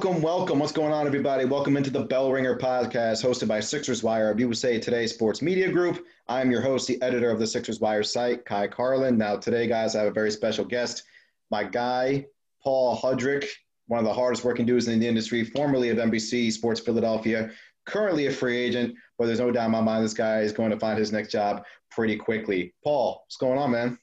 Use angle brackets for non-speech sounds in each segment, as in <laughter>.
welcome, welcome. What's going on, everybody? Welcome into the Bell Ringer podcast hosted by Sixers Wire of USA Today Sports Media Group. I'm your host, the editor of the Sixers Wire site, Ky Carlin. Now, today, guys, I have a very special guest, my guy, Paul Hudrick, one of the hardest working dudes in the industry, formerly of NBC Sports Philadelphia, currently a free agent, but there's no doubt in my mind this guy is going to find his next job pretty quickly. Paul, what's going on, man?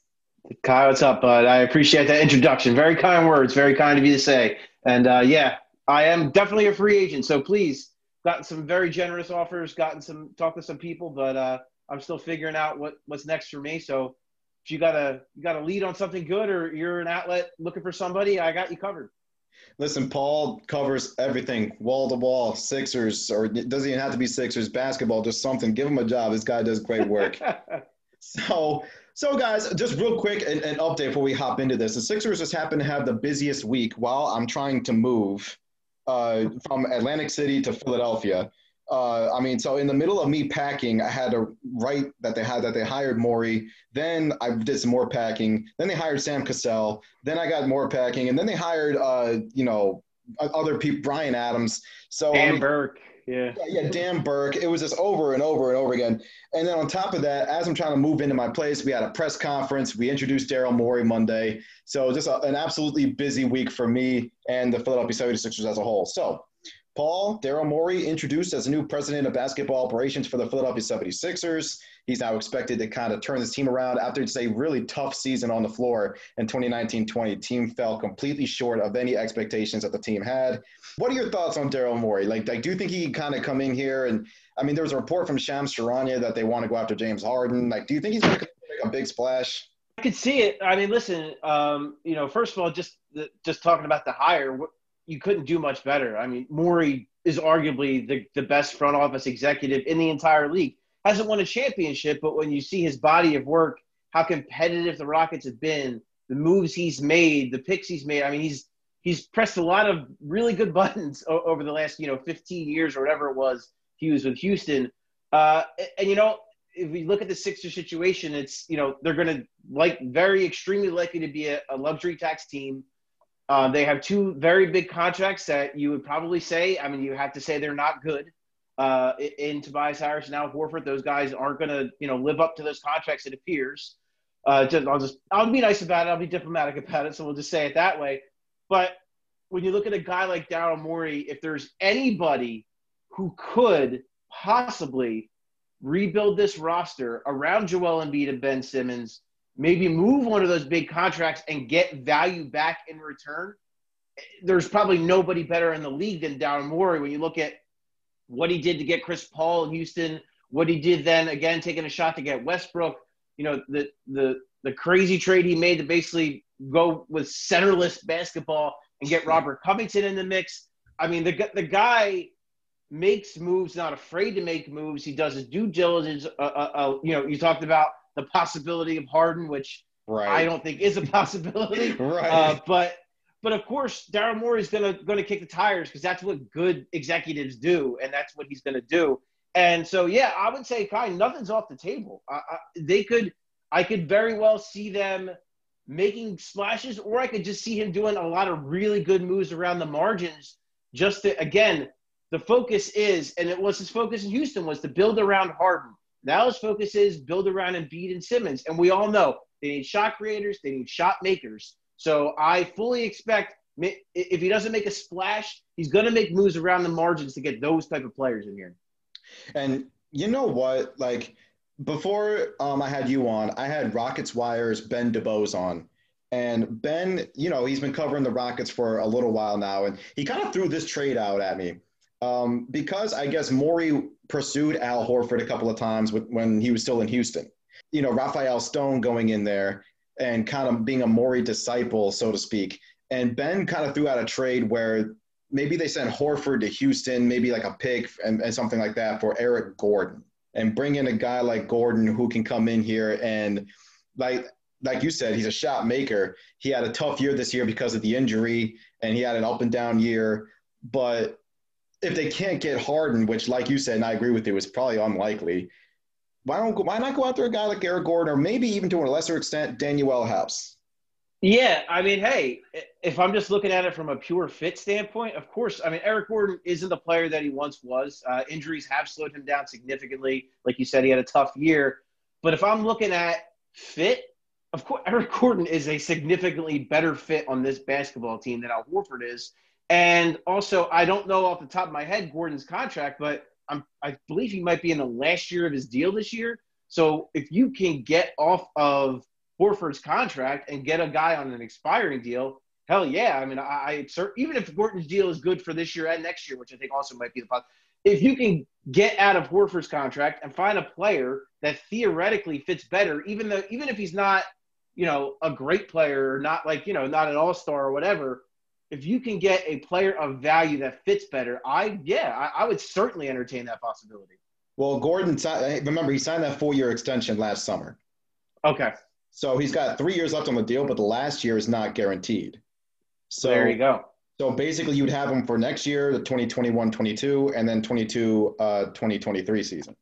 Ky, what's up, bud? I appreciate that introduction. Very kind words. Very kind of you to say. And uh, yeah, I am definitely a free agent. So please, gotten some very generous offers, gotten some talk to some people, but uh, I'm still figuring out what what's next for me. So if you got a you got a lead on something good, or you're an outlet looking for somebody, I got you covered. Listen, Paul covers everything wall to wall, Sixers, or it doesn't even have to be Sixers, basketball, just something. Give him a job. This guy does great work. <laughs> so so, guys, just real quick, an, an, update before we hop into this. The Sixers just happen to have the busiest week while I'm trying to move uh, from Atlantic City to Philadelphia. Uh, I mean, so in the middle of me packing, I had to write that they had that they hired Morey. Then I did some more packing. Then they hired Sam Cassell. Then I got more packing, and then they hired, uh, you know, other people, Brian Adams. So Dan I mean, Burke. Yeah. yeah. Yeah, Dan Burke. It was just over and over and over again. And then on top of that, as I'm trying to move into my place, we had a press conference. We introduced Daryl Morey Monday. So just a, an absolutely busy week for me and the Philadelphia 76ers as a whole. So Paul Daryl Morey introduced as a new president of basketball operations for the Philadelphia 76ers. He's now expected to kind of turn this team around after it's a really tough season on the floor in 2019-20. Team fell completely short of any expectations that the team had. What are your thoughts on Daryl Morey? Like, like, do you think he can kind of come in here and I mean, there was a report from Shams Charania that they want to go after James Harden. Like, do you think he's going to make a big splash? I could see it. I mean, listen, um, you know, first of all, just just talking about the hire, you couldn't do much better. I mean, Morey is arguably the, the best front office executive in the entire league. Hasn't won a championship, but when you see his body of work, how competitive the Rockets have been, the moves he's made, the picks he's made, I mean, he's he's pressed a lot of really good <laughs> buttons over the last you know 15 years or whatever it was he was with Houston. Uh, and you know, if we look at the Sixers situation, it's you know they're going to like very extremely likely to be a, a luxury tax team. Uh, they have two very big contracts that you would probably say. I mean, you have to say they're not good. Uh, in Tobias Harris and Al Horford, those guys aren't going to you know live up to those contracts. It appears. Uh, just, I'll just I'll be nice about it. I'll be diplomatic about it. So we'll just say it that way. But when you look at a guy like Daryl Morey, if there's anybody who could possibly rebuild this roster around Joel Embiid and Ben Simmons, maybe move one of those big contracts and get value back in return. There's probably nobody better in the league than Daryl Morey when you look at what he did to get Chris Paul in Houston, what he did then again taking a shot to get Westbrook, you know, the the the crazy trade he made to basically go with centerless basketball and get Robert Covington in the mix. I mean, the the guy makes moves, not afraid to make moves. He does his due diligence. Uh, uh, uh, you know, you talked about the possibility of Harden, which right. I don't think is a <laughs> possibility. right. Uh, but but of course, Daryl Morey is gonna gonna kick the tires because that's what good executives do, and that's what he's gonna do. And so, yeah, I would say, Ky, nothing's off the table. they could, I could very well see them making splashes, or I could just see him doing a lot of really good moves around the margins, just to again the focus is, and it was his focus in Houston, was to build around Harden. Now his focus is build around Embiid and Simmons. And we all know they need shot creators, they need shot makers. So I fully expect if he doesn't make a splash, he's going to make moves around the margins to get those type of players in here. And you know what? Like before um, I had you on, I had Rockets Wires Ben DuBose on. And Ben, you know, he's been covering the Rockets for a little while now, and he kind of threw this trade out at me um, because I guess Morey pursued Al Horford a couple of times with, when he was still in Houston. You know, Rafael Stone going in there and kind of being a Morey disciple, so to speak. And Ben kind of threw out a trade where maybe they sent Horford to Houston, maybe like a pick and, and something like that for Eric Gordon, and bring in a guy like Gordon who can come in here and like like you said, he's a shot maker. He had a tough year this year because of the injury, and he had an up and down year. But if they can't get Harden, which, like you said, and I agree with you, is probably unlikely. Why don't why not go after a guy like Eric Gordon, or maybe even to a lesser extent Danuel House? Yeah, I mean, hey, if I'm just looking at it from a pure fit standpoint, of course, I mean, Eric Gordon isn't the player that he once was. Uh, injuries have slowed him down significantly. Like you said, he had a tough year. But if I'm looking at fit, of course, Eric Gordon is a significantly better fit on this basketball team than Al Horford is. And also, I don't know off the top of my head Gordon's contract, but I'm, I believe he might be in the last year of his deal this year. So if you can get off of Horford's contract and get a guy on an expiring deal, hell yeah. I mean, I, I even if Gordon's deal is good for this year and next year, which I think also might be the positive, if you can get out of Horford's contract and find a player that theoretically fits better, even though even if he's not, you know, a great player or not like you know not an all star or whatever, if you can get a player of value that fits better, I yeah, I, I would certainly entertain that possibility. Well, Gordon, remember he signed that four year extension last summer. Okay. So he's got three years left on the deal, but the last year is not guaranteed. So there you go. So basically, you'd have him for next year, the 2021 22, and then 22 uh, 2023 season.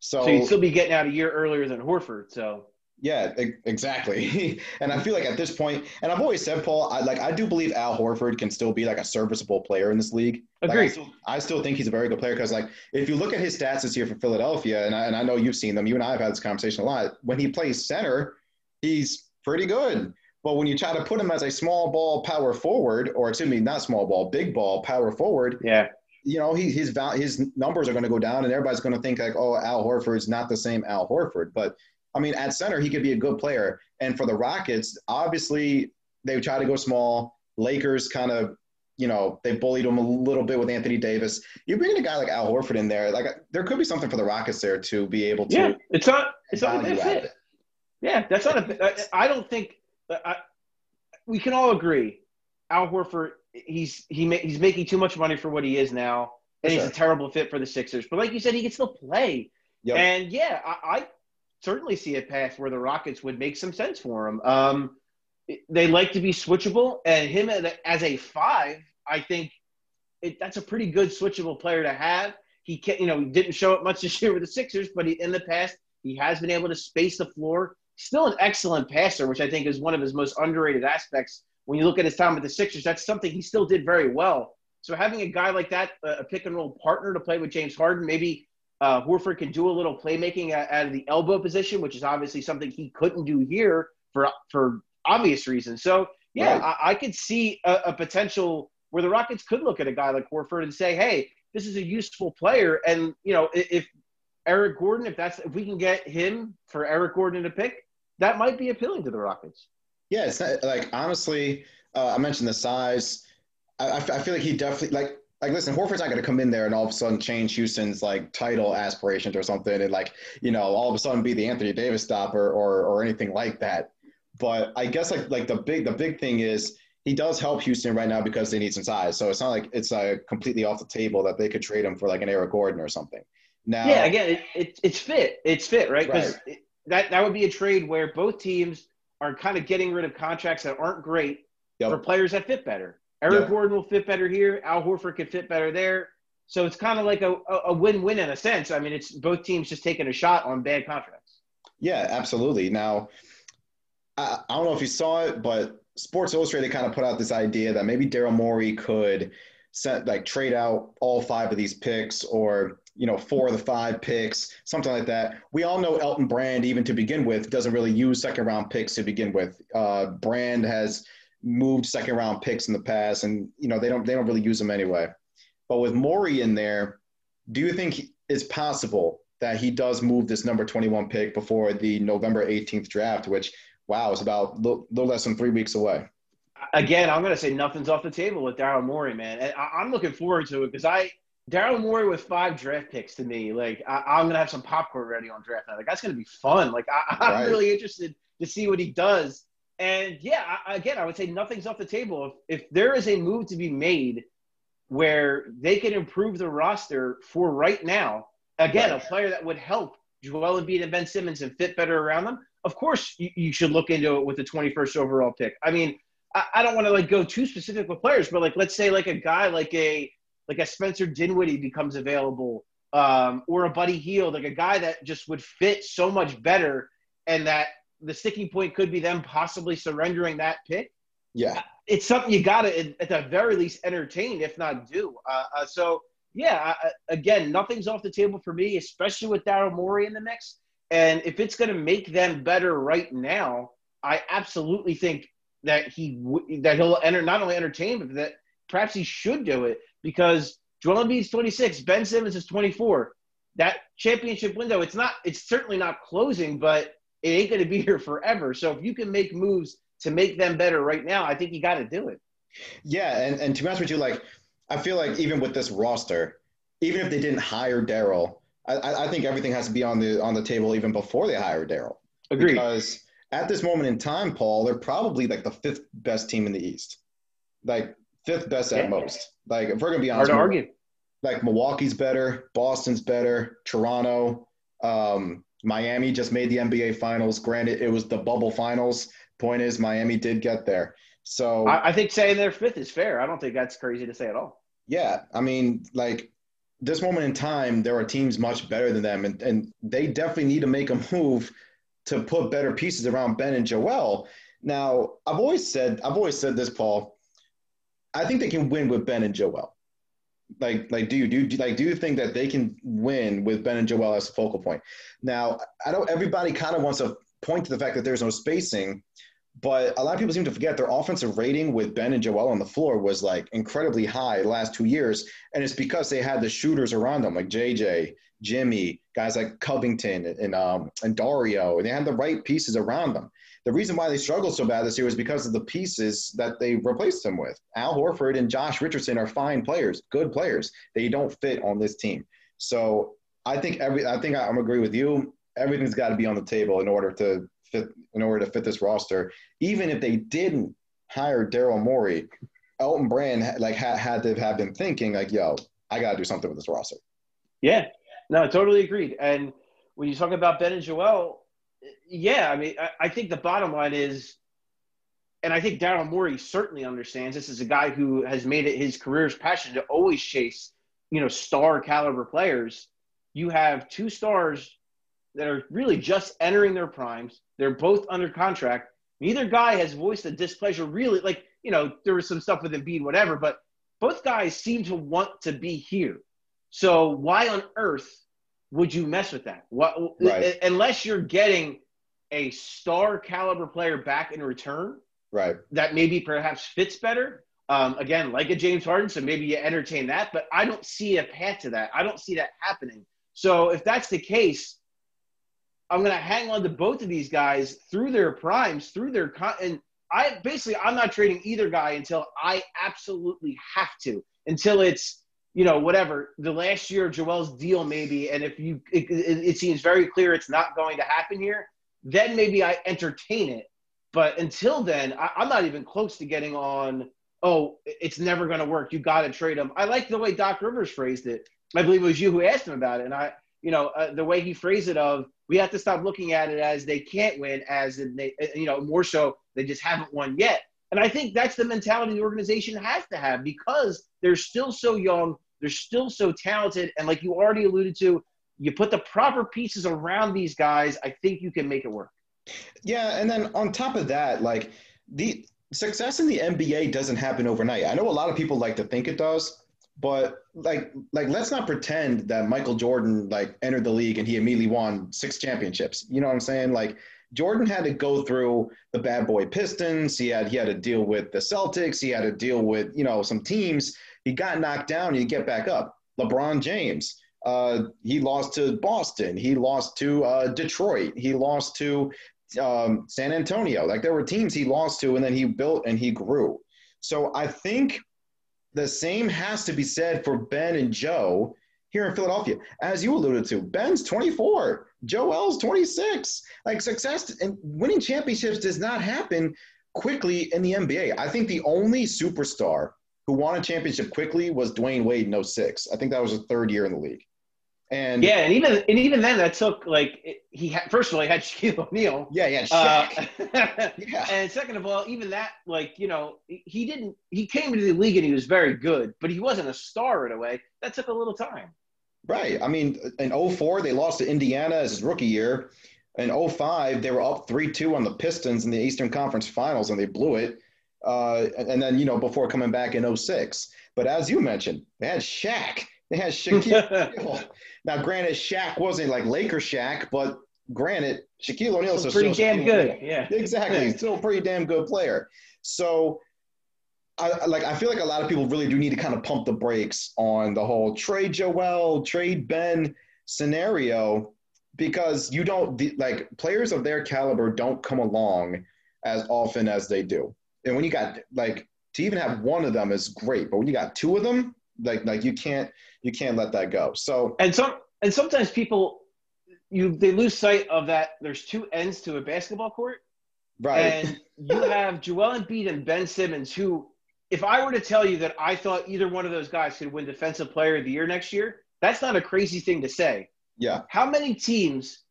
So, so you'd still be getting out a year earlier than Horford. So yeah, exactly. <laughs> and I feel like at this point, and I've always said, Paul, I like I do believe Al Horford can still be like a serviceable player in this league. Agreed. Like, I, still, I, still, think he's a very good player because like if you look at his stats this year for Philadelphia, and I, and I know you've seen them, you and I have had this conversation a lot. When he plays center, he's pretty good. But when you try to put him as a small ball power forward, or excuse me, not small ball, big ball power forward, yeah, you know, he, his his numbers are going to go down, and everybody's going to think like, oh, Al Horford's not the same Al Horford. But I mean, at center, he could be a good player. And for the Rockets, obviously, they try to go small. Lakers kind of, you know, they bullied him a little bit with Anthony Davis. You bring a guy like Al Horford in there, like there could be something for the Rockets there to be able to. Yeah, it's not. It's not a fit. Yeah, that's not a. I don't think. I, we can all agree, Al Horford. He's he he's making too much money for what he is now, and sure. he's a terrible fit for the Sixers. But like you said, he can still play. Yep. And yeah, I, I certainly see a path where the Rockets would make some sense for him. Um, they like to be switchable, and him as a five, I think it, that's a pretty good switchable player to have. He can, you know, didn't show up much this year with the Sixers, but he, in the past he has been able to space the floor. Still an excellent passer, which I think is one of his most underrated aspects. When you look at his time with the Sixers, that's something he still did very well. So having a guy like that, a pick and roll partner to play with James Harden, maybe uh, Horford can do a little playmaking out of the elbow position, which is obviously something he couldn't do here for for obvious reasons. So yeah, right. I, I, could see a, a, potential where the Rockets could look at a guy like Horford and say, "Hey, this is a useful player." And you know, if, if Eric Gordon, if that's if we can get him for Eric Gordon to pick, that might be appealing to the Rockets. Yeah, it's not, like honestly, uh, I mentioned the size. I, I feel like he definitely like like listen, Horford's not going to come in there and all of a sudden change Houston's like title aspirations or something, and like you know all of a sudden be the Anthony Davis stopper or or anything like that. But I guess like like the big the big thing is he does help Houston right now because they need some size. So it's not like it's uh, completely off the table that they could trade him for like an Eric Gordon or something. Now, yeah, again, it, it it's fit. It's fit, right? Because right. that that would be a trade where both teams are kind of getting rid of contracts that aren't great yep. for players that fit better. Eric yeah. Gordon will fit better here. Al Horford could fit better there. So it's kind of like a, a win-win in a sense. I mean, it's both teams just taking a shot on bad contracts. Yeah, absolutely. Now, I, I don't know if you saw it, but Sports Illustrated kind of put out this idea that maybe Daryl Morey could set like trade out all five of these picks or you know four of the five picks something like that we all know elton brand even to begin with doesn't really use second round picks to begin with uh, brand has moved second round picks in the past, and you know they don't they don't really use them anyway. But with Morey in there, do you think it's possible that he does move this number 21 pick before the November 18th draft, which wow is about a little, little less than three weeks away? Again, I'm going to say nothing's off the table with Daryl Morey, man. And I, am looking forward to it because I Daryl Morey with five draft picks to me, like I, am going to have some popcorn ready on draft night. Like that's going to be fun. Like I, I'm right. really interested to see what he does and yeah, again, I would say nothing's off the table. If, if there is a move to be made where they can improve the roster for right now, again, right. a player that would help Joel Embiid and Ben Simmons and fit better around them, of course you, you should look into it with the 21st overall pick. I mean, I, I don't want to like go too specific with players, but like let's say like a guy like a like a Spencer Dinwiddie becomes available, um, or a Buddy Hield, like a guy that just would fit so much better and that the sticking point could be them possibly surrendering that pick. Yeah, it's something you got to, at the very least, entertain, if not do. Uh, uh, so, yeah, uh, again, nothing's off the table for me, especially with Daryl Morey in the mix. And if it's going to make them better right now, I absolutely think that he w- that he'll enter not only entertain, but that perhaps he should do it because Joel Embiid's 26, Ben Simmons is 24. That championship window, it's not, it's certainly not closing, but it ain't going to be <laughs> here forever. So if you can make moves to make them better right now, I think you got to do it. Yeah, and, and to be honest with you, like I feel like even with this roster, even if they didn't hire Daryl, I, I think everything has to be on the on the table even before they hire Daryl. Agreed. Because at this moment in time, Paul, they're probably like the fifth best team in the East, like fifth best at yeah. most. Like if we're gonna be honest, hard to argue. Like Milwaukee's better, Boston's better, Toronto, um, Miami just made the NBA Finals. Granted, it was the bubble finals. Point is, Miami did get there. So I, I think saying they're fifth is fair. I don't think that's crazy to say at all. Yeah, I mean, like this moment in time, there are teams much better than them, and, and they definitely need to make a move to put better pieces around Ben and Joel. Now, I've always said, I've always said this, Paul. I think they can win with Ben and Joel. Like, like, do you do you, like do you think that they can win with Ben and Joel as a focal point? Now, I know everybody kind of wants to point to the fact that there's no spacing, but a lot of people seem to forget their offensive rating with Ben and Joel on the floor was like incredibly high the last two years. And it's because they had the shooters around them, like JJ, Jimmy, guys like Covington and, um, and Dario. And they had the right pieces around them. The reason why they struggled so bad this year was because of the pieces that they replaced them with. Al Horford and Josh Richardson are fine players, good players. They don't fit on this team. So I think every I think I'm agree with you. Everything's got to be on the table in order to fit in order to fit this roster. Even if they didn't hire Daryl Morey, Elton Brand like had, had to have been thinking like, "Yo, I got to do something with this roster." Yeah, no, totally agreed. And when you talk about Ben and Joel, yeah, I mean, I, I think the bottom line is, and I think Daryl Morey certainly understands this is a guy who has made it his career's passion to always chase, you know, star caliber players. You have two stars that are really just entering their primes. They're both under contract. Neither guy has voiced a displeasure really. Like, you know, there was some stuff with Embiid, whatever, but both guys seem to want to be here. So why on earth would you mess with that? What, right. Unless you're getting a star caliber player back in return, right? That maybe perhaps fits better. Um, again, like a James Harden, so maybe you entertain that, but I don't see a path to that. I don't see that happening. So if that's the case, I'm going to hang on to both of these guys through their primes, through their con- and I basically I'm not trading either guy until I absolutely have to, until it's you know whatever the last year of Joel's deal maybe, and if you it, it, it seems very clear it's not going to happen here, then maybe I entertain it. But until then, I, I'm not even close to getting on. Oh, it's never going to work. You got to trade him. I like the way Doc Rivers phrased it. I believe it was you who asked him about it, and I, you know, uh, the way he phrased it of we have to stop looking at it as they can't win, as they, you know, more so they just haven't won yet. And I think that's the mentality the organization has to have because they're still so young, they're still so talented, and like you already alluded to, you put the proper pieces around these guys. I think you can make it work. Yeah, and then on top of that, like the success in the NBA doesn't happen overnight. I know a lot of people like to think it does, but like like let's not pretend that Michael Jordan like entered the league and he immediately won six championships. You know what I'm saying? Like Jordan had to go through the bad boy Pistons. He had he had to deal with the Celtics. He had to deal with you know some teams. He got knocked down. You get back up. LeBron James. Uh, he lost to Boston. He lost to uh, Detroit. He lost to um, San Antonio. Like there were teams he lost to, and then he built and he grew. So I think the same has to be said for Ben and Joe here in Philadelphia. As you alluded to, Ben's 24, Joel's 26. Like success and winning championships does not happen quickly in the NBA. I think the only superstar who won a championship quickly was Dwyane Wade in 06. I think that was his third year in the league. And yeah, and even and even then, that took like he had first of all he had <laughs> Shaquille O'Neal. Yeah, yeah, Shaq. Uh, <laughs> yeah. And second of all, even that, like you know, he didn't. He came into the league and he was very good, but he wasn't a star right away. That took a little time. Right. I mean, in 04, they lost to Indiana as his rookie year. In 05, they were up 3 2 on the Pistons in the Eastern Conference Finals and they blew it. Uh, and then, you know, before coming back in 06. But as you mentioned, they had Shaq. They had Shaquille. <laughs> now, granted, Shaq wasn't like Laker Shaq, but granted, Shaquille O'Neal is pretty damn Shaquille good. Yeah, exactly. Still a pretty damn good player. So, I like. I feel like a lot of people really do need to kind of pump the brakes on the whole trade Joel, trade Ben scenario because you don't like players of their caliber don't come along as often as they do. And when you got like to even have one of them is great, but when you got two of them, like like you can't you can't let that go. So and some and sometimes people you they lose sight of that. There's two ends to a basketball court, right? And you have <laughs> Joel Embiid and Ben Simmons, who, if I were to tell you that I thought either one of those guys could win Defensive Player of the Year next year, that's not a crazy thing to say. Yeah. How many teams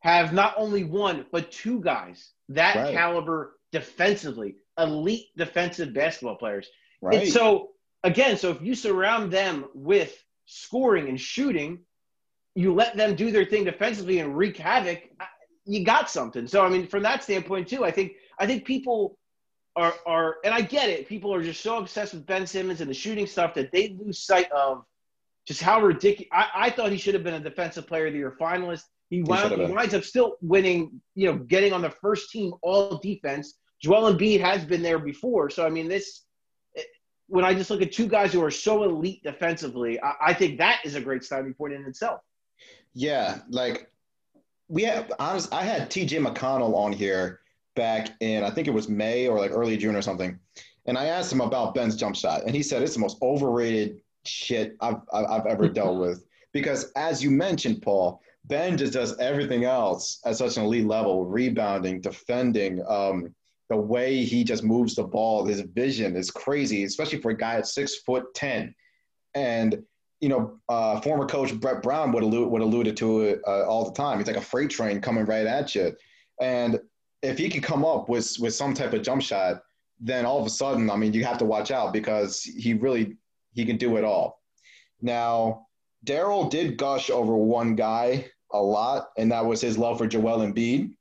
have not only one but two guys that right. caliber defensively, elite defensive basketball players? Right. And so again, so if you surround them with scoring and shooting, you let them do their thing defensively and wreak havoc, you got something. So I mean, from that standpoint too, I think I think people are are and I get it. People are just so obsessed with Ben Simmons and the shooting stuff that they lose sight of just how ridiculous. I, I thought he should have been a defensive player of the year finalist. He, wound, he, he winds up still winning, you know, getting on the first team all defense. Joel Embiid has been there before. So, I mean, this, when I just look at two guys who are so elite defensively, I, I think that is a great starting point in itself. Yeah. Like, we have, honest, I had TJ McConnell on here back in, I think it was May or like early June or something. And I asked him about Ben's jump shot, and he said it's the most overrated shit I've, I've ever <laughs> dealt with. Because as you mentioned, Paul, Ben just does everything else at such an elite level rebounding, defending, um, the way he just moves the ball, his vision is crazy, especially for a guy at six foot 10. And, you know, uh, former coach Brett Brown would, allude, would alluded to it uh, all the time. He's like a freight train coming right at you. And if he can come up with, with some type of jump shot, then all of a sudden, I mean, you have to watch out because he really he can do it all. Now, Daryl did gush over one guy a lot, and that was his love for Joel Embiid.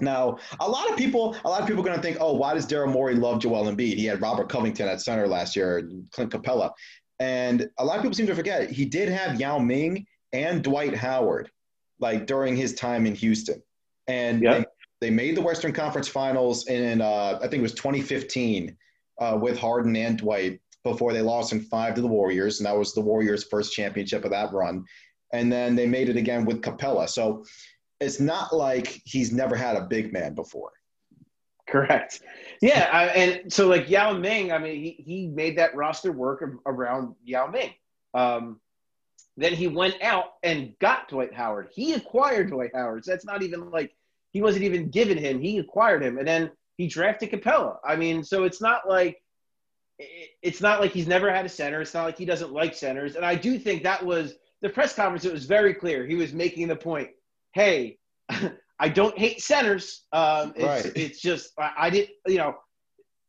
Now, a lot of people, a lot of people are going to think, oh, why does Daryl Morey love Joel Embiid? He had Robert Covington at center last year, Clint Capela, and a lot of people seem to forget he did have Yao Ming and Dwight Howard, like during his time in Houston, and yep. they, they, made the Western Conference Finals in uh, I think it was 2015 uh, with Harden and Dwight, before they lost in five to the Warriors, and that was the Warriors' first championship of that run. And then they made it again with Capela. So it's not like he's never had a big man before. Correct. Yeah, I, and so like Yao Ming, I mean, he, he made that roster work around Yao Ming. Um, then he went out and got Dwight Howard. He acquired Dwight Howard. So that's not even like he wasn't even given him. He acquired him, and then he drafted Capela. I mean, so it's not like it's not like he's never had a center. It's not like he doesn't like centers. And I do think that was the press conference. It was very clear. He was making the point, hey, <laughs> I don't hate centers. Um, it's, right. it's just I, I did, you know,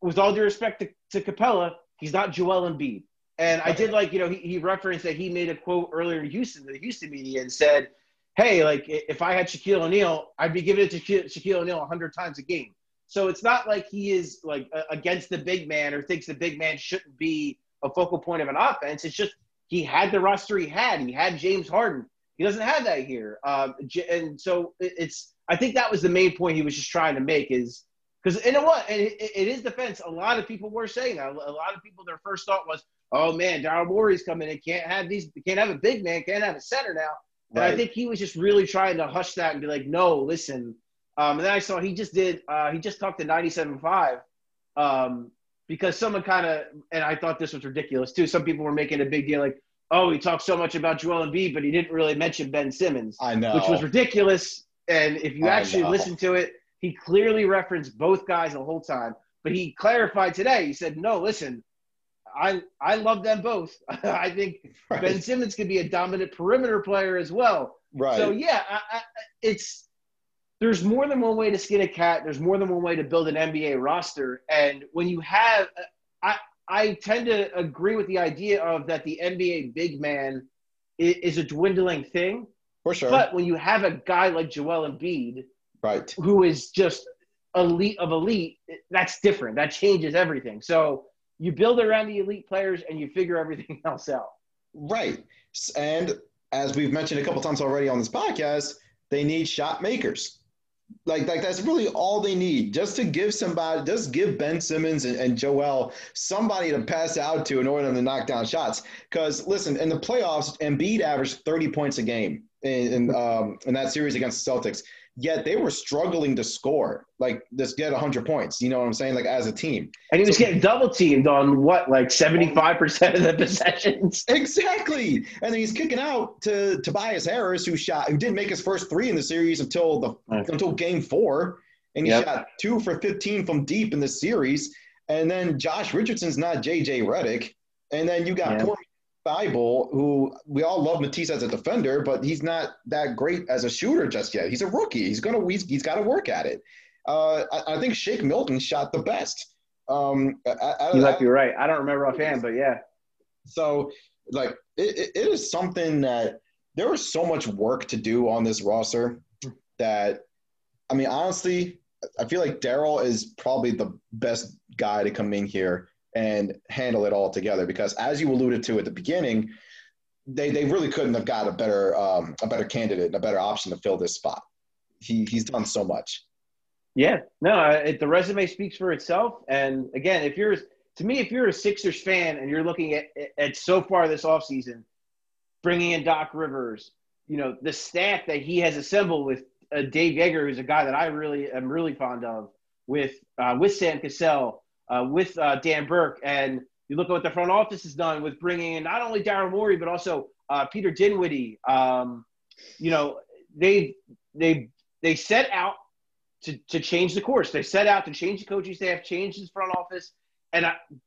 with all due respect to, to Capela, he's not Joel Embiid. And I did like, you know, he, he referenced that he made a quote earlier in Houston the Houston media and said, hey, like if I had Shaquille O'Neal, I'd be giving it to Shaquille O'Neal 100 times a game. So it's not like he is like against the big man or thinks the big man shouldn't be a focal point of an offense. It's just he had the roster he had. He had James Harden. He doesn't have that here. Um, and so it's I think that was the main point he was just trying to make is because you know what? And it, it is defense. A lot of people were saying that. A lot of people, their first thought was, "Oh man, Daryl Morey's coming in. Can't have these. Can't have a big man. Can't have a center now." And right. I think he was just really trying to hush that and be like, "No, listen, um, and then I saw he just did, uh, he just talked to 97.5 um, because someone kind of, and I thought this was ridiculous too. Some people were making a big deal like, oh, he talked so much about Joel Embiid, but he didn't really mention Ben Simmons. I know. Which was ridiculous. And if you actually listen to it, he clearly referenced both guys the whole time. But he clarified today. He said, no, listen, I I love them both. <laughs> I think right. Ben Simmons could be a dominant perimeter player as well. Right. So yeah, I, I, it's there's more than one way to skin a cat. There's more than one way to build an NBA roster. And when you have, I, I tend to agree with the idea of that the NBA big man is, is a dwindling thing. For sure. But when you have a guy like Joel Embiid, right? Who is just elite of elite? That's different. That changes everything. So you build around the elite players and you figure everything <laughs> else out. Right. And as we've mentioned a couple times already on this podcast, they need shot makers. Like, like that's really all they need, just to give somebody, just give Ben Simmons and, and Joel somebody to pass out to in order to knock down shots. Because listen, in the playoffs, Embiid averaged 30 points a game in in, um, in that series against the Celtics yet they were struggling to score, like just get 100 points. You know what I'm saying? Like as a team. And he was so, getting double teamed on what, like 75% of the possessions. <laughs> Exactly. And then he's kicking out to Tobias Harris, who shot, who didn't make his first three in the series until the until game four, and he yep. shot two for 15 from deep in the series. And then Josh Richardson's not JJ Redick. And then you got yep. Thybulle, who we all love Matisse as a defender, but he's not that great as a shooter just yet. He's a rookie. He's gonna he's, he's got to work at it. Uh, I, I, think Shake Milton shot the best. Um, I, you might be right. I don't remember offhand, but yeah. So, like, it, it is something that there was so much work to do on this roster that, I mean, honestly, I feel like Daryl is probably the best guy to come in here and handle it all together. Because as you alluded to at the beginning, they, they really couldn't have got a better um, a better candidate, and a better option to fill this spot. He he's done so much. Yeah, no, it, the resume speaks for itself. And again, if you're to me, if you're a Sixers fan and you're looking at, at so far this offseason, bringing in Doc Rivers, you know, the staff that he has assembled with uh, Dave Joerger, who's a guy that I really am really fond of, with uh, with Sam Cassell, uh, with uh, Dan Burke. And you look at what the front office has done with bringing in not only Daryl Morey, but also uh, Peter Dinwiddie. Um, you know, they, they, they set out to, to change the course. They set out to change the coaching staff, change his front office. And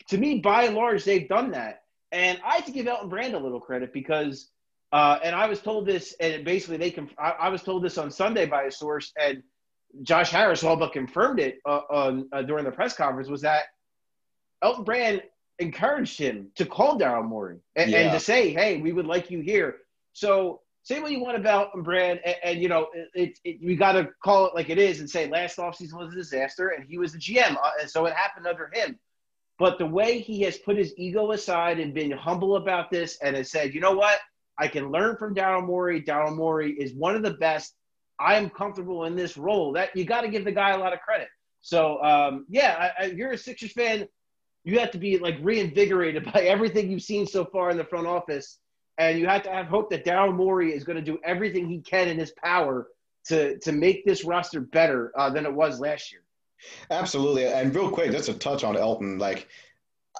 to me, by and large, they've done that. And I have to give Elton Brand a little credit because, uh, and I was told this, and basically they can. I, I was told this on Sunday by a source, and Josh Harris all but confirmed it uh, on, uh, during the press conference was that Elton Brand encouraged him to call Daryl Morey and, yeah. and, to say, "Hey, we would like you here." So say what you want about Brand, and, and you know, it, it, we got to call it like it is and say last offseason was a disaster, and he was the GM, uh, and so it happened under him. But the way he has put his ego aside and been humble about this, and has said, "You know what? I can learn from Daryl Morey. Daryl Morey is one of the best." I am comfortable in this role. That you got to give the guy a lot of credit. So um, yeah, I, I, you're a Sixers fan. You have to be like reinvigorated <laughs> by everything you've seen so far in the front office, and you have to have hope that Daryl Morey is going to do everything he can in his power to to make this roster better uh, than it was last year. Absolutely, and real quick, just a touch on Elton. Like,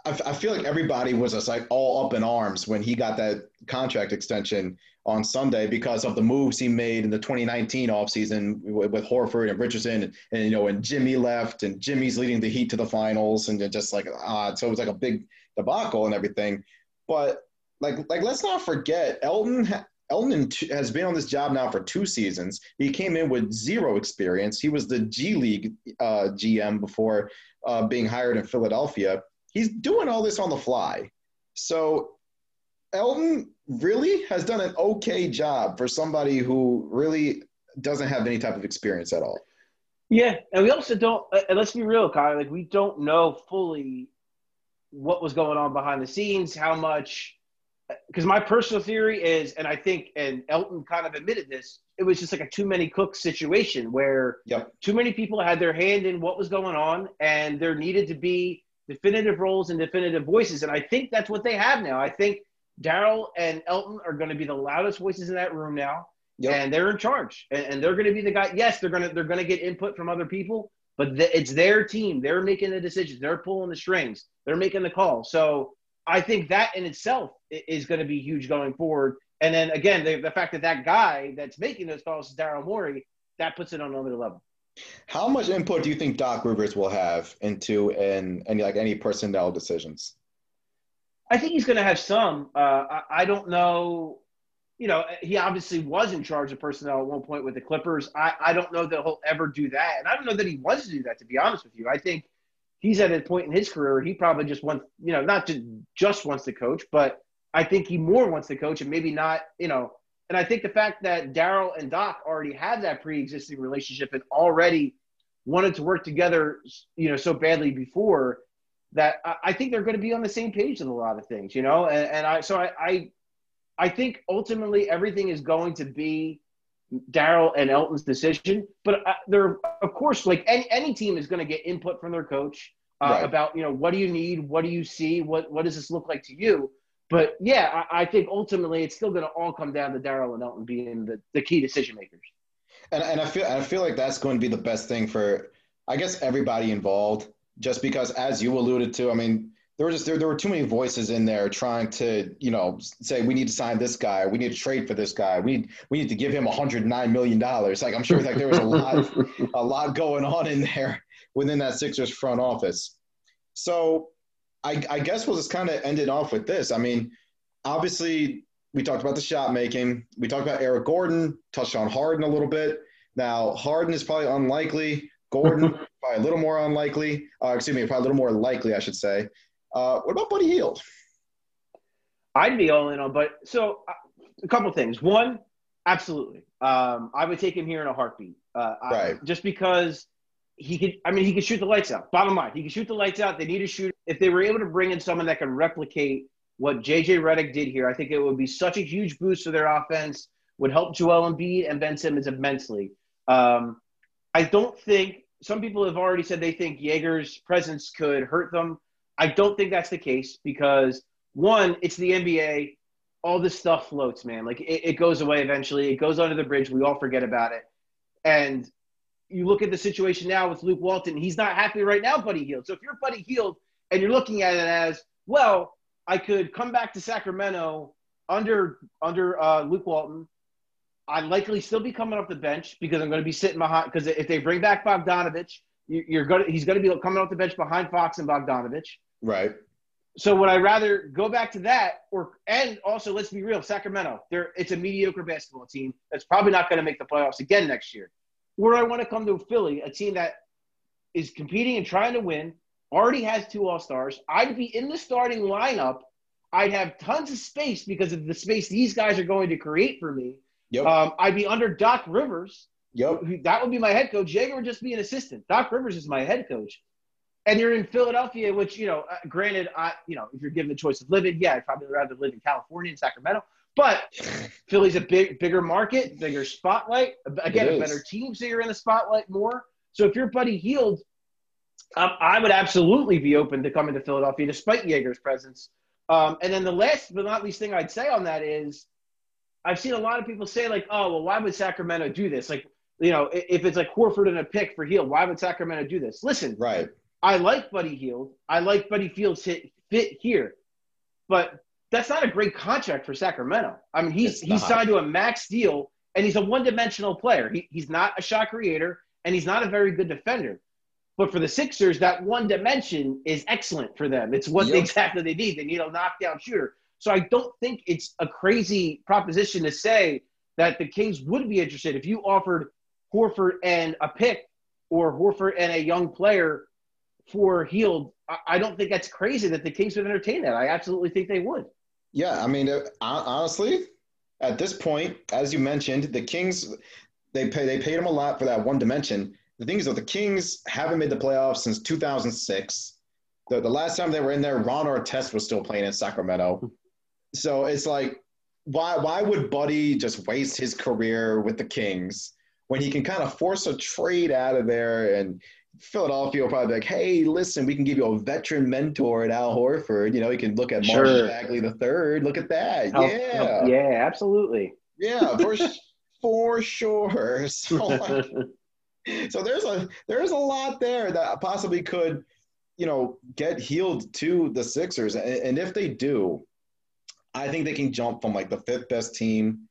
I, I feel like everybody was just like all up in arms when he got that contract extension on Sunday because of the moves he made in the 2019 offseason with, with Horford and Richardson and, and, you know and Jimmy left and Jimmy's leading the Heat to the finals and just like ah so it was like a big debacle and everything but like like let's not forget Elton Elton has been on this job now for two seasons. He came in with zero experience. He was the G League uh, GM before uh, being hired in Philadelphia. He's doing all this on the fly. So Elton really has done an okay job for somebody who really doesn't have any type of experience at all. Yeah, and we also don't. Uh, and let's be real, Kyle. Like we don't know fully what was going on behind the scenes, how much. Uh, because my personal theory is, and I think, and Elton kind of admitted this, it was just like a too many cooks situation where yep. too many people had their hand in what was going on, and there needed to be definitive roles and definitive voices. And I think that's what they have now. I think Daryl and Elton are going to be the loudest voices in that room now, yep. and they're in charge, and, and, they're going to be the guy. Yes, they're going to they're going to get input from other people, but the, it's their team. They're making the decisions. They're pulling the strings. They're making the call. So I think that in itself is going to be huge going forward. And then again, the, the fact that that guy that's making those calls is Daryl Morey, that puts it on another level. How much input do you think Doc Rivers will have into and any like any personnel decisions? I think he's going to have some. Uh, I, I, don't know. You know, he obviously was in charge of personnel at one point with the Clippers. I, I don't know that he'll ever do that. And I don't know that he wants to do that, to be honest with you. I think he's at a point in his career he probably just wants, you know, not just, just wants to coach, but I think he more wants to coach and maybe not, you know, And I think the fact that Daryl and Doc already had that pre-existing relationship and already wanted to work together, you know, so badly before that, I think they're going to be on the same page in a lot of things, you know. And, and I, so I, I, I think ultimately everything is going to be Daryl and Elton's decision. But uh, there, of course, like any, any team is going to get input from their coach uh, right. about you know what do you need, what do you see, what what does this look like to you. But yeah, I, I think ultimately it's still going to all come down to Daryl and Elton being the, the key decision makers. And and I feel I feel like that's going to be the best thing for I guess everybody involved. Just because, as you alluded to, I mean, there were just there, there were too many voices in there trying to you know say we need to sign this guy we need to trade for this guy we need we need to give him 109 million dollars. Like i'm sure like there was a lot <laughs> a lot going on in there within that sixers front office. So i i guess we'll just kind of end it off with this. I mean obviously we talked about the shot making we talked about eric gordon touched on harden a little bit. Now harden is probably unlikely. Gordon <laughs> probably a little more unlikely uh, excuse me probably a little more likely i should say uh, what about Buddy Hield? I'd be all in on, but so uh, a couple things. One, absolutely, um, I would take him here in a heartbeat. Uh, right. I, just because he could, I mean, he could shoot the lights out. Bottom line, he could shoot the lights out. They need to shoot. If they were able to bring in someone that could replicate what JJ Redick did here, I think it would be such a huge boost to their offense. Would help Joel Embiid and Ben Simmons immensely. Um, I don't think some people have already said they think Joerger's presence could hurt them. I don't think that's the case because one, it's the NBA. All this stuff floats, man. Like it, it goes away eventually. It goes under the bridge. We all forget about it. And you look at the situation now with Luke Walton. He's not happy right now, Buddy Hield. So if you're Buddy Hield and you're looking at it as well, I could come back to Sacramento under under uh, Luke Walton. I'd likely still be coming off the bench because I'm going to be sitting behind. Because if they bring back Bogdanovich, you're going to, he's going to be coming off the bench behind Fox and Bogdanovich. Right. So would I rather go back to that or and also let's be real, Sacramento, they're it's a mediocre basketball team that's probably not going to make the playoffs again next year. Where I want to come to Philly, a team that is competing and trying to win, already has two All Stars. I'd be in the starting lineup. I'd have tons of space because of the space these guys are going to create for me. Yep. Um, I'd be under Doc Rivers. Yep. That would be my head coach. Joerger would just be an assistant. Doc Rivers is my head coach and you're in Philadelphia, which you know, uh, granted, I you know, if you're given the choice of living, yeah, I'd probably rather live in California and Sacramento. But <sighs> Philly's a big, bigger market, bigger spotlight. Again, a better team, so you're in the spotlight more. So if you're Buddy Hield, um, I would absolutely be open to coming to Philadelphia, despite Joerger's presence. Um, and then the last but not least thing I'd say on that is, I've seen a lot of people say like, "Oh, well, why would Sacramento do this?" Like, you know, if it's like Horford and a pick for Hield, why would Sacramento do this? Listen, right I like Buddy Hield. I like Buddy Hield's hit fit here, but that's not a great contract for Sacramento. I mean, he's he's signed to a max deal, and he's a one-dimensional player. He, he's not a shot creator, and he's not a very good defender. But for the Sixers, that one dimension is excellent for them. It's what yep. exactly they need. They need a knockdown shooter. So I don't think it's a crazy proposition to say that the Kings would be interested if you offered Horford and a pick or Horford and a young player for Hield. I don't think that's crazy that the Kings would entertain that. I absolutely think they would. Yeah, I mean, uh, honestly, at this point, as you mentioned, the Kings they pay they paid him a lot for that one dimension. The thing is, though, the Kings haven't made the playoffs since 2006. The, the last time they were in there, Ron Artest was still playing in Sacramento. So it's like, why why would Buddy just waste his career with the Kings when he can kind of force a trade out of there and Philadelphia will probably be like, hey, listen, we can give you a veteran mentor at Al Horford. You know, you can look at sure. Marshall Bagley the third. Look at that. Help, yeah. Help. Yeah, absolutely. Yeah, for, for sure. <laughs> So, so there's a there's a lot there that possibly could, you know, get Hield to the Sixers. And, and if they do, I think they can jump from like the fifth best team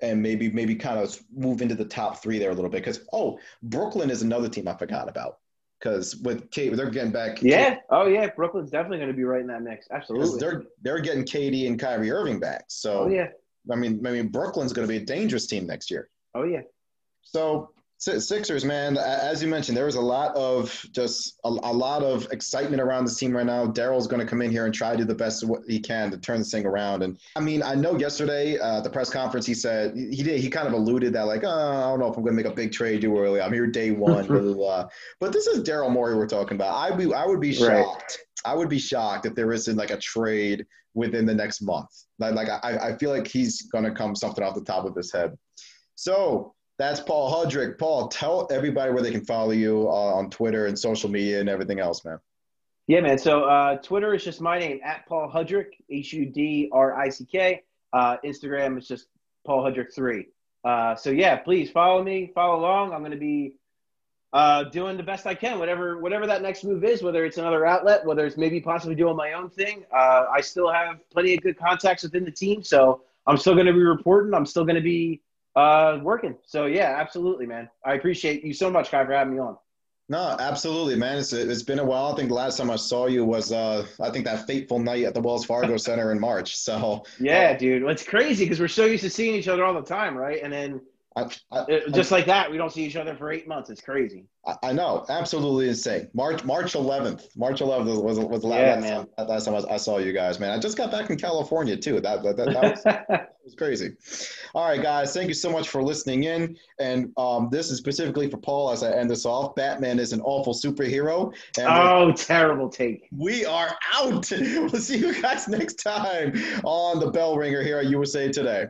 and maybe maybe kind of move into the top three there a little bit. Because oh, Brooklyn is another team I forgot about because with Kate, they're getting back. Yeah. Kate, oh yeah, Brooklyn's definitely going to be right in that mix. Absolutely. They're they're getting KD and Kyrie Irving back. So oh, yeah. I mean, I mean, Brooklyn's going to be a dangerous team next year. Oh yeah. So Sixers, man. As you mentioned, there was a lot of just a, a lot of excitement around this team right now. Daryl's going to come in here and try to do the best he can to turn this thing around. And I mean, I know yesterday uh, the press conference he said he did he kind of alluded that like, oh, I don't know if I'm going to make a big trade too early. I'm here day one, blah, blah, blah. But this is Daryl Morey we're talking about. I be I would be shocked. Right. I would be shocked if there isn't like a trade within the next month. Like, like I, I feel like he's going to come something off the top of his head. So that's Paul Hudrick. Paul, tell everybody where they can follow you uh, on Twitter and social media and everything else, man. Yeah, man. So uh, Twitter is just my name at Paul Hudrick, H U D R I C K. Uh, Instagram is just Paul Hudrick three. Uh, so yeah, please follow me, follow along. I'm going to be uh, doing the best I can, whatever whatever that next move is, whether it's another outlet, whether it's maybe possibly doing my own thing. Uh, I still have plenty of good contacts within the team, so I'm still going to be reporting. I'm still going to be uh, working. So yeah, absolutely, man. I appreciate you so much, Ky, for having me on. No, absolutely, man. It's, it's been a while. I think the last time I saw you was, uh, I think that fateful night at the Wells Fargo Center in March. So <laughs> yeah, uh, dude, it's crazy because we're so used to seeing each other all the time, right? And then I, I, just like that, we don't see each other for eight months. It's crazy. I, I know, absolutely insane. March March 11th, March 11th was was the last, yeah, last, time, last time I, saw you guys, man. I just got back in California too. That that, that, that, was, <laughs> that was, crazy. All right, guys, thank you so much for listening in. And um, this is specifically for Paul as I end this off. Batman is an awful superhero. oh, terrible take. We are out. <laughs> We'll see you guys next time on the Bell Ringer here at USA Today.